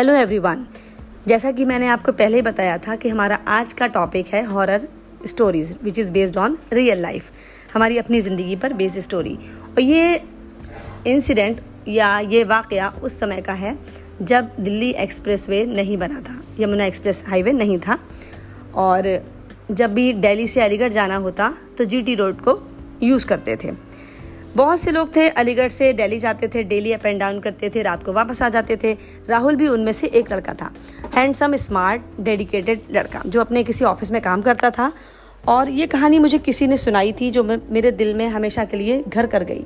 Hello everyone जैसा कि मैंने आपको पहले ही बताया था कि हमारा आज का टॉपिक है horror stories which is based on real life हमारी अपनी ज़िंदगी पर बेस्ड स्टोरी और ये इंसिडेंट या ये वाक़ उस समय का है जब दिल्ली एक्सप्रेसवे नहीं बना था, यमुना एक्सप्रेस हाईवे नहीं था. और जब भी दिल्ली से अलीगढ़ जाना होता तो जीटी रोड को यूज़ करते थे. बहुत से लोग थे, अलीगढ़ से दिल्ली जाते थे डेली अप एंड डाउन करते थे, रात को वापस आ जाते थे। राहुल भी उनमें से एक लड़का था। हैंडसम स्मार्ट डेडिकेटेड लड़का, जो अपने किसी ऑफ़िस में काम करता था। और ये कहानी मुझे किसी ने सुनाई थी, जो मेरे दिल में हमेशा के लिए घर कर गई।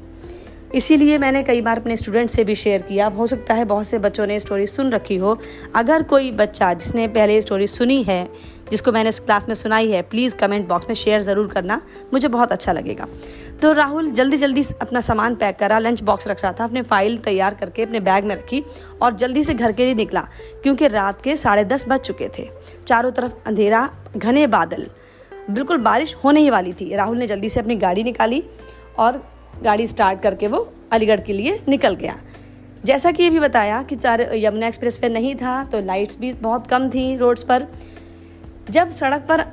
इसीलिए मैंने कई बार अपने स्टूडेंट से भी शेयर किया। हो सकता है बहुत से बच्चों ने स्टोरी सुन रखी हो। अगर कोई बच्चा जिसने पहले स्टोरी सुनी है, जिसको मैंने क्लास में सुनाई है प्लीज़ कमेंट बॉक्स में शेयर ज़रूर करना। मुझे बहुत अच्छा लगेगा। तो राहुल जल्दी जल्दी अपना सामान पैक करा लंच बॉक्स रख रहा था, अपने फ़ाइल तैयार करके अपने बैग में रखी और जल्दी से घर के लिए निकला, क्योंकि रात के साढ़े दस बज चुके थे। चारों तरफ़ अंधेरा, घने बादल। बिल्कुल बारिश होने ही वाली थी। राहुल ने जल्दी से अपनी गाड़ी निकाली और गाड़ी स्टार्ट करके वो अलीगढ़ के लिए निकल गया। जैसा कि ये भी बताया कि चार यमुना एक्सप्रेस पे नहीं था तो लाइट्स भी बहुत कम थी रोड्स पर। जब सड़क पर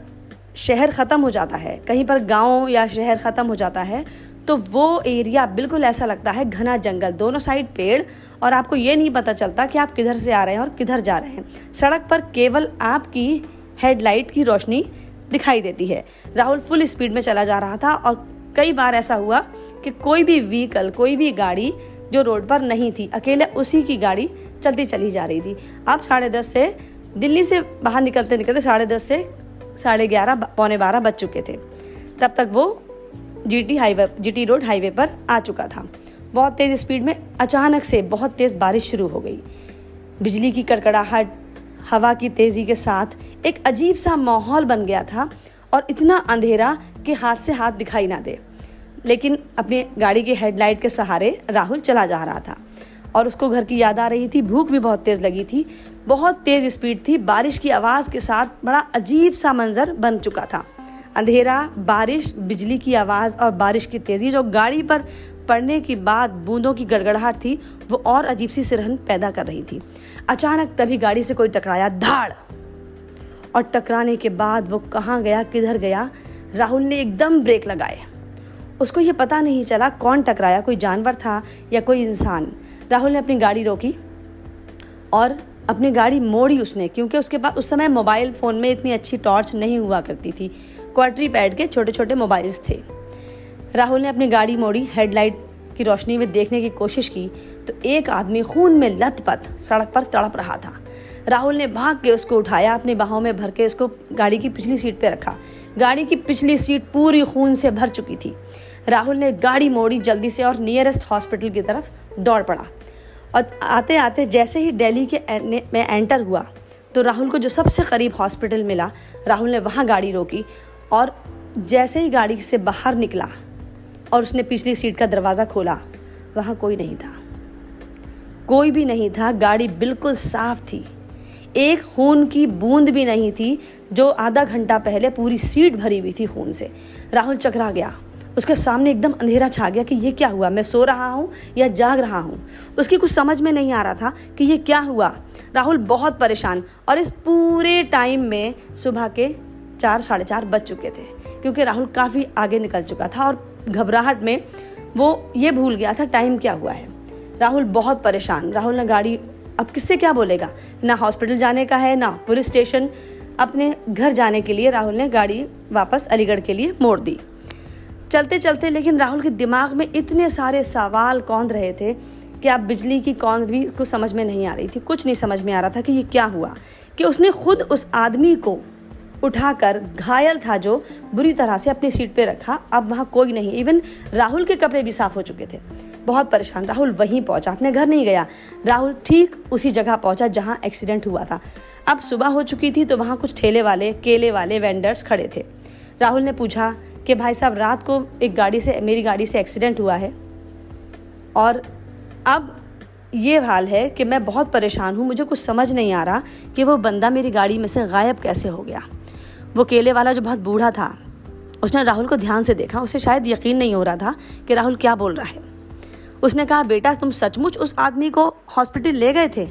शहर ख़त्म हो जाता है, कहीं पर गाँव या शहर ख़त्म हो जाता है तो वो एरिया बिल्कुल ऐसा लगता है घना जंगल, दोनों साइड पेड़ और आपको ये नहीं पता चलता कि आप किधर से आ रहे हैं और किधर जा रहे हैं। सड़क पर केवल आपकी हेडलाइट की रोशनी दिखाई देती है। राहुल फुल स्पीड में चला जा रहा था और कई बार ऐसा हुआ कि कोई भी व्हीकल, कोई भी गाड़ी जो रोड पर नहीं थी, अकेले उसी की गाड़ी चलती चली जा रही थी। अब साढ़े दस से दिल्ली से बाहर निकलते निकलते साढ़े दस से साढ़े ग्यारह, पौने बारह बज चुके थे। तब तक वो GT highway, GT road highway पर आ चुका था। बहुत तेज़ स्पीड में अचानक से बहुत तेज़ बारिश शुरू हो गई। बिजली की कड़कड़ाहट, हवा की तेज़ी के साथ एक अजीब सा माहौल बन गया था और इतना अंधेरा कि हाथ से हाथ दिखाई ना दे। लेकिन अपनी गाड़ी की हेडलाइट के सहारे राहुल चला जा रहा था। और उसको घर की याद आ रही थी। भूख भी बहुत तेज़ लगी थी। बहुत तेज़ स्पीड थी। बारिश की आवाज़ के साथ बड़ा अजीब सा मंजर बन चुका था। अंधेरा, बारिश, बिजली की आवाज़ और बारिश की तेज़ी, जो गाड़ी पर पड़ने के बाद बूंदों की गड़गड़ाहट थी, वो और अजीब सी सिरहन पैदा कर रही थी। अचानक तभी गाड़ी से कोई टकराया, धाड़! और टकराने के बाद वो कहाँ गया, किधर गया, राहुल ने एकदम ब्रेक लगाए। उसको ये पता नहीं चला कौन टकराया, कोई जानवर था या कोई इंसान। राहुल ने अपनी गाड़ी रोकी और अपनी गाड़ी मोड़ी उसने, क्योंकि उसके पास उस समय मोबाइल फ़ोन में इतनी अच्छी टॉर्च नहीं हुआ करती थी। क्वार्टरी पैड के छोटे छोटे मोबाइल्स थे। राहुल ने अपनी गाड़ी मोड़ी, हेडलाइट की रोशनी में देखने की कोशिश की तो एक आदमी खून में लथपथ सड़क पर तड़प रहा था। राहुल ने भाग के उसको उठाया, अपनी बाहों में भर के उसको गाड़ी की पिछली सीट पर रखा। गाड़ी की पिछली सीट पूरी खून से भर चुकी थी। राहुल ने गाड़ी मोड़ी, जल्दी से और नियरेस्ट हॉस्पिटल की तरफ़ दौड़ पड़ा। और आते आते जैसे ही दिल्ली के में एंटर हुआ तो राहुल को जो सबसे करीब हॉस्पिटल मिला, राहुल ने वहाँ गाड़ी रोकी और जैसे ही गाड़ी से बाहर निकला और उसने पिछली सीट का दरवाज़ा खोला, वहाँ कोई नहीं था। कोई भी नहीं था, गाड़ी बिल्कुल साफ़ थी। एक खून की बूंद भी नहीं थी, जो आधा घंटा पहले पूरी सीट भरी हुई थी खून से। राहुल चकरा गया। उसके सामने एकदम अंधेरा छा गया कि ये क्या हुआ? मैं सो रहा हूँ या जाग रहा हूँ? उसकी कुछ समझ में नहीं आ रहा था कि ये क्या हुआ। राहुल बहुत परेशान और इस पूरे टाइम में सुबह के चार, साढ़े चार बज चुके थे, क्योंकि राहुल काफ़ी आगे निकल चुका था और घबराहट में वो ये भूल गया था टाइम क्या हुआ है। राहुल बहुत परेशान। राहुल ने गाड़ी, अब किससे क्या बोलेगा? ना हॉस्पिटल जाने का है, ना पुलिस स्टेशन। अपने घर जाने के लिए राहुल ने गाड़ी वापस अलीगढ़ के लिए मोड़ दी। चलते चलते लेकिन राहुल के दिमाग में इतने सारे सवाल कौंध रहे थे कि आप बिजली की कौंध भी कुछ समझ में नहीं आ रही थी, कुछ नहीं समझ में आ रहा था कि ये क्या हुआ, कि उसने खुद उस आदमी को उठाकर घायल था जो बुरी तरह से अपनी सीट पे रखा, अब वहाँ कोई नहीं, इवन राहुल के कपड़े भी साफ़ हो चुके थे। बहुत परेशान, राहुल वहीं पहुँचा, अपने घर नहीं गया। राहुल ठीक उसी जगह पहुँचा जहाँ एक्सीडेंट हुआ था। अब सुबह हो चुकी थी तो वहाँ कुछ ठेले वाले, केले वाले वेंडर्स खड़े थे। राहुल ने पूछा कि भाई साहब, रात को एक गाड़ी से, मेरी गाड़ी से एक्सीडेंट हुआ है। और अब ये हाल है कि मैं बहुत परेशान हूँ, मुझे कुछ समझ नहीं आ रहा कि वो बंदा मेरी गाड़ी में से गायब कैसे हो गया। वो केले वाला जो बहुत बूढ़ा था, उसने राहुल को ध्यान से देखा, उसे शायद यकीन नहीं हो रहा था कि राहुल क्या बोल रहा है। उसने कहा, बेटा, तुम सचमुच उस आदमी को हॉस्पिटल ले गए थे?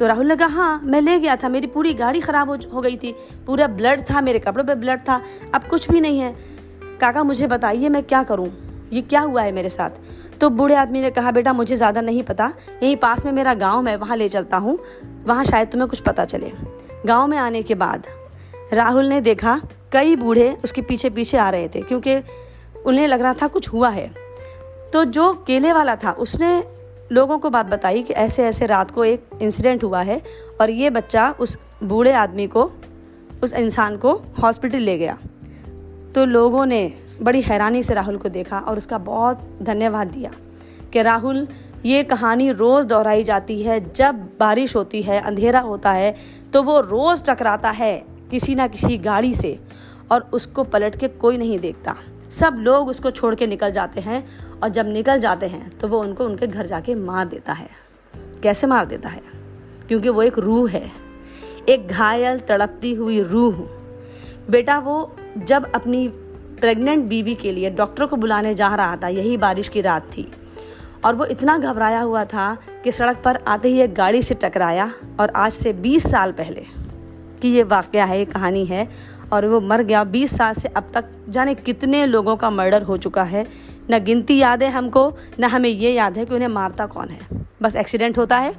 तो राहुल ने कहा हाँ मैं ले गया था मेरी पूरी गाड़ी ख़राब हो, हो गई थी। पूरा ब्लड था मेरे कपड़ों पे ब्लड था अब कुछ भी नहीं है। काका मुझे बताइए मैं क्या करूँ? ये क्या हुआ है मेरे साथ? तो बूढ़े आदमी ने कहा बेटा मुझे ज़्यादा नहीं पता। यहीं पास में मेरा गाँव है वहाँ ले चलता हूँ। वहाँ शायद तुम्हें कुछ पता चले। गाँव में आने के बाद राहुल ने देखा कई बूढ़े उसके पीछे पीछे आ रहे थे क्योंकि उन्हें लग रहा था कुछ हुआ है। तो जो केले वाला था उसने लोगों को बात बताई कि ऐसे ऐसे रात को एक इंसिडेंट हुआ है और ये बच्चा उस बूढ़े आदमी को, उस इंसान को हॉस्पिटल ले गया। तो लोगों ने बड़ी हैरानी से राहुल को देखा और उसका बहुत धन्यवाद दिया कि राहुल, ये कहानी रोज़ दोहराई जाती है। जब बारिश होती है, अंधेरा होता है तो वो रोज़ टकराता है किसी ना किसी गाड़ी से और उसको पलट के कोई नहीं देखता। सब लोग उसको छोड़ के निकल जाते हैं और जब निकल जाते हैं तो वो उनको उनके घर जाके मार देता है। कैसे मार देता है? क्योंकि वो एक रूह है। एक घायल, तड़पती हुई रूह। बेटा, वो जब अपनी प्रेग्नेंट बीवी के लिए डॉक्टर को बुलाने जा रहा था, यही बारिश की रात थी, और वो इतना घबराया हुआ था कि सड़क पर आते ही एक गाड़ी से टकराया, और आज से 20 साल पहले कि ये वाक़ है, ये कहानी है और वो मर गया। 20 साल से अब तक जाने कितने लोगों का मर्डर हो चुका है। न गिनती याद है हमको, न हमें ये याद है कि उन्हें मारता कौन है। बस एक्सीडेंट होता है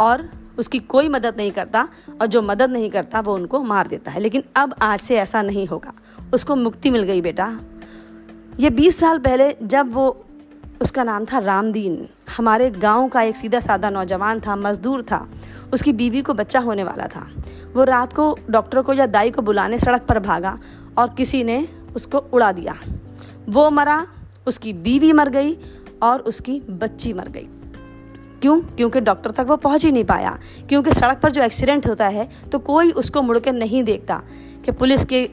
और उसकी कोई मदद नहीं करता और जो मदद नहीं करता, वो उनको मार देता है। लेकिन अब आज से ऐसा नहीं होगा। उसको मुक्ति मिल गई बेटा। ये 20 साल पहले जब वो उसका नाम था रामदीन। हमारे गाँव का एक सीधा साधा नौजवान था, मज़दूर था। उसकी बीवी को बच्चा होने वाला था। वो रात को डॉक्टर को या दाई को बुलाने सड़क पर भागा और किसी ने उसको उड़ा दिया। वो मरा, उसकी बीवी मर गई और उसकी बच्ची मर गई। क्यों? क्योंकि डॉक्टर तक वो पहुँच ही नहीं पाया। क्योंकि सड़क पर जो एक्सीडेंट होता है तो कोई उसको मुड़ के नहीं देखता कि पुलिस की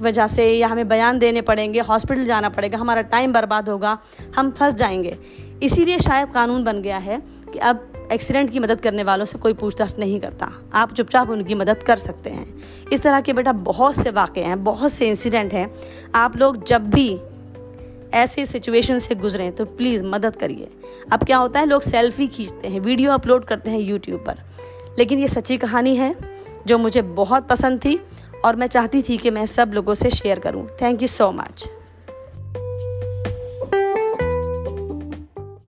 वजह से या हमें बयान देने पड़ेंगे, हॉस्पिटल जाना पड़ेगा, हमारा टाइम बर्बाद होगा, हम फंस जाएँगे। इसीलिए शायद कानून बन गया है कि अब एक्सीडेंट की मदद करने वालों से कोई पूछताछ नहीं करता। आप चुपचाप उनकी मदद कर सकते हैं। इस तरह के बेटा बहुत से वाक़े हैं, बहुत से इंसिडेंट हैं। आप लोग जब भी ऐसे सिचुएशन से गुजरें तो प्लीज़ मदद करिए। अब क्या होता है, लोग सेल्फी खींचते हैं वीडियो अपलोड करते हैं यूट्यूब पर। लेकिन ये सच्ची कहानी है, जो मुझे बहुत पसंद थी और मैं चाहती थी कि मैं सब लोगों से शेयर करूँ। Thank you so much